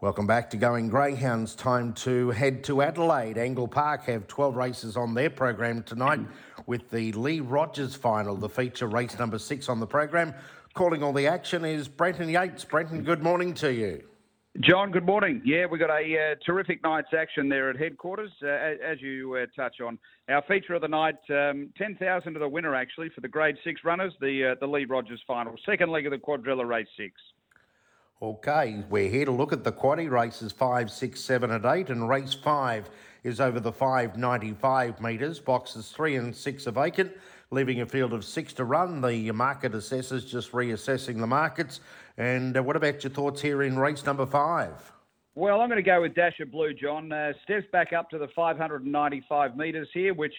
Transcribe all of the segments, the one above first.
Welcome back to Going Greyhounds. Time to head to Adelaide. Angle Park have 12 races on their program tonight with the Lee Rogers final, the feature race number six on the program. Calling all the action is Brenton Yates. Brenton, good morning to you. John, good morning. Yeah, we got a uh, terrific night's action there at headquarters, uh, as you uh, touch on. Our feature of the night, um, 10,000 to the winner actually for the Grade 6 runners, the, uh, the Lee Rogers final. Second leg of the quadrella race 6. Okay, we're here to look at the quaddy races five, six, seven, and eight, and race five is over the 595 metres. Boxes three and six are vacant, leaving a field of six to run. The market assessors just reassessing the markets. And uh, what about your thoughts here in race number five? Well, I'm going to go with Dasher Blue, John. Uh, steps back up to the 595 metres here, which,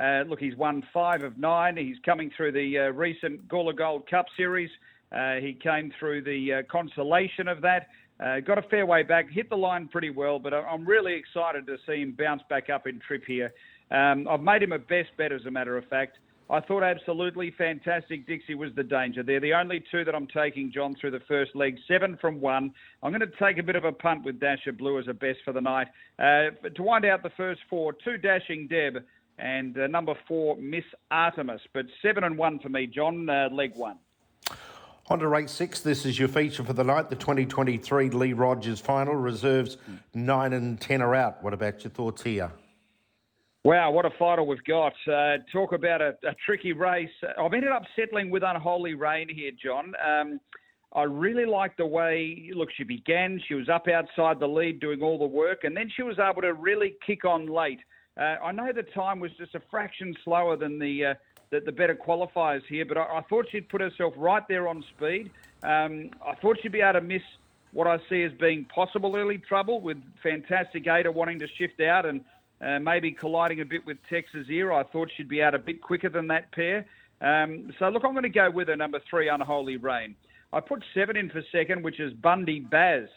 uh, look, he's won five of nine. He's coming through the uh, recent Gawler Gold Cup Series. Uh, he came through the uh, consolation of that. Uh, got a fair way back, hit the line pretty well, but I'm really excited to see him bounce back up in trip here. Um, I've made him a best bet, as a matter of fact. I thought absolutely fantastic. Dixie was the danger. They're the only two that I'm taking, John, through the first leg. Seven from one. I'm going to take a bit of a punt with Dasher Blue as a best for the night. Uh, to wind out the first four, two Dashing Deb and uh, number four, Miss Artemis. But seven and one for me, John, uh, leg one. On to race six. This is your feature for the night. The 2023 Lee Rogers final reserves nine and ten are out. What about your thoughts here? Wow, what a final we've got. Uh, talk about a, a, tricky race. I've ended up settling with Unholy Rain here, John. Um, I really like the way, look, she began. She was up outside the lead doing all the work, and then she was able to really kick on late. Uh, I know the time was just a fraction slower than the. Uh, the, the better qualifiers here, but I, I, thought she'd put herself right there on speed. Um, I thought she'd be able to miss what I see as being possible early trouble with Fantastic Ada wanting to shift out and uh, maybe colliding a bit with Texas Era. I thought she'd be out a bit quicker than that pair. Um, so, look, I'm going to go with her, number three, Unholy Rain. I put seven in for second, which is Bundy Baz.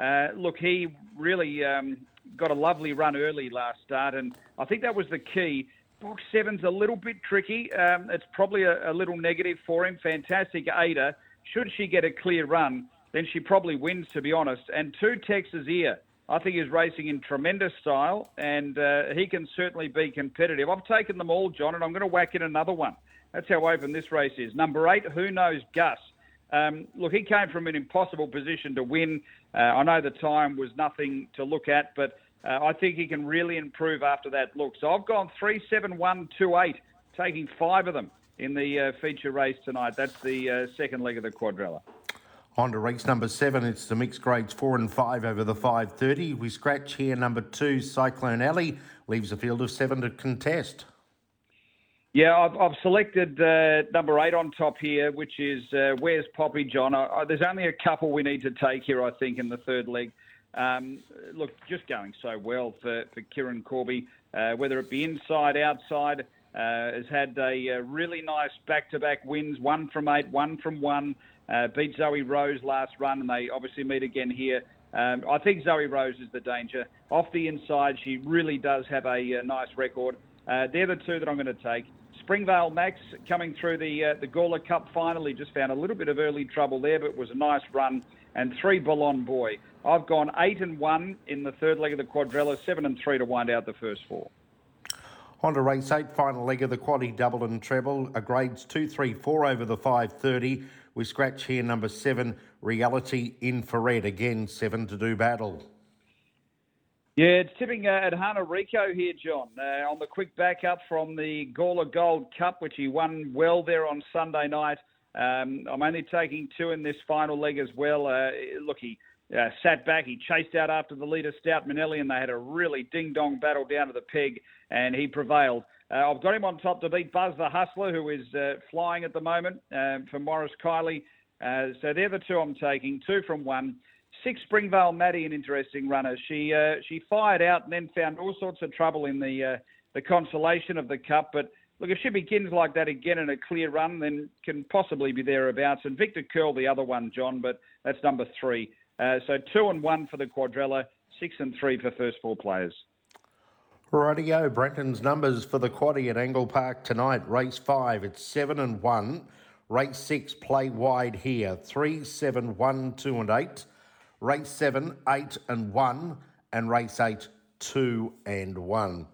Uh, look, he really um, got a lovely run early last start, and I think that was the key. Box seven's a little bit tricky. Um, it's probably a, a, little negative for him. Fantastic Ada. Should she get a clear run, then she probably wins, to be honest. And two Texas Ear, I think, is racing in tremendous style, and uh, he can certainly be competitive. I've taken them all, John, and I'm going to whack in another one. That's how open this race is. Number eight, Who Knows Gus. Um, look, he came from an impossible position to win. Uh, I know the time was nothing to look at, but uh, I think he can really improve after that look. So I've gone three, seven, one, two, eight, taking five of them in the uh, feature race tonight. That's the uh, second leg of the quadrella. On to race number seven. It's the mixed grades four and five over the 530. We scratch here number two, Cyclone Alley, leaves a field of seven to contest. Yeah, I've, I've selected uh, number eight on top here, which is uh, Where's Poppy John. I, I, there's only a couple we need to take here, I think, in the third leg. Um, look, just going so well for, for Kieran Corby, uh, whether it be inside, outside. Uh, has had a, a, really nice back-to-back wins, one from eight, one from one. Uh, beat Zoe Rose last run, and they obviously meet again here. Um, I think Zoe Rose is the danger. Off the inside, she really does have a, a nice record. Uh, they're the two that I'm going to take. Springvale Max coming through the uh, the Gawler Cup final. He just found a little bit of early trouble there, but it was a nice run. And three Ballon Boy. I've gone eight and one in the third leg of the quadrella, seven and three to wind out the first four. On to race eight, final leg of the quaddy double and treble. A grades two, three, four over the 530. We scratch here number seven, Reality Infrared. Again, seven to do battle. Yeah, it's tipping uh, at Hana Rico here, John, uh, on the quick backup from the Gawler Gold Cup, which he won well there on Sunday night. Um, I'm only taking two in this final leg as well. Uh, look, he uh, sat back. He chased out after the leader, Stout Manelli, and they had a really ding dong battle down to the peg, and he prevailed. Uh, I've got him on top to beat Buzz the Hustler, who is uh, flying at the moment um, for Morris Kylie. Uh, so they're the two I'm taking, two from one. Six Springvale Maddie, an interesting runner. She uh, she fired out and then found all sorts of trouble in the uh, the consolation of the cup, but. Look, if she begins like that again in a clear run, then can possibly be thereabouts. And Victor Curl, the other one, John, but that's number three. Uh, so two and one for the quadrella, six and three for first four players. Rightio, Brenton's numbers for the quaddy at Angle Park tonight. Race five, it's seven and one. Race six, play wide here. Three, seven, one, two, and eight. race seven, eight, and one, and race eight, two, and one.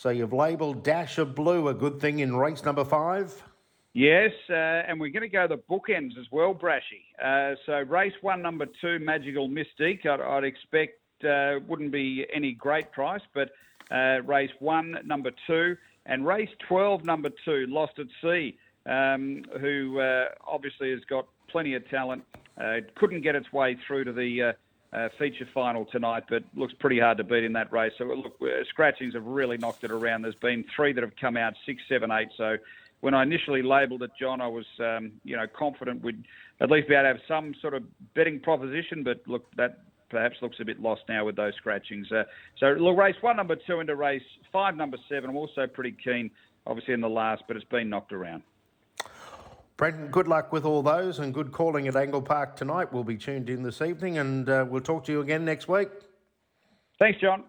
So you've labelled Dash of Blue a good thing in race number five? Yes, uh, and we're going to go the bookends as well, Brashy. Uh, so race one, number two, Magical Mystique, I'd, I'd expect uh, wouldn't be any great price, but uh, race one, number two, and race 12, number two, Lost at Sea, um, who uh, obviously has got plenty of talent. Uh, couldn't get its way through to the uh, feature final tonight, but looks pretty hard to beat in that race. So look, uh, scratchings have really knocked it around. There's been three that have come out six, seven, eight. So when I initially labelled it, John, I was um, you know confident we'd at least be able to have some sort of betting proposition. But look, that perhaps looks a bit lost now with those scratchings. Uh, so look, race one, number two, into race five, number seven. I'm also pretty keen, obviously in the last, but it's been knocked around. Brenton, good luck with all those and good calling at Angle Park tonight. We'll be tuned in this evening and uh, we'll talk to you again next week. Thanks, John.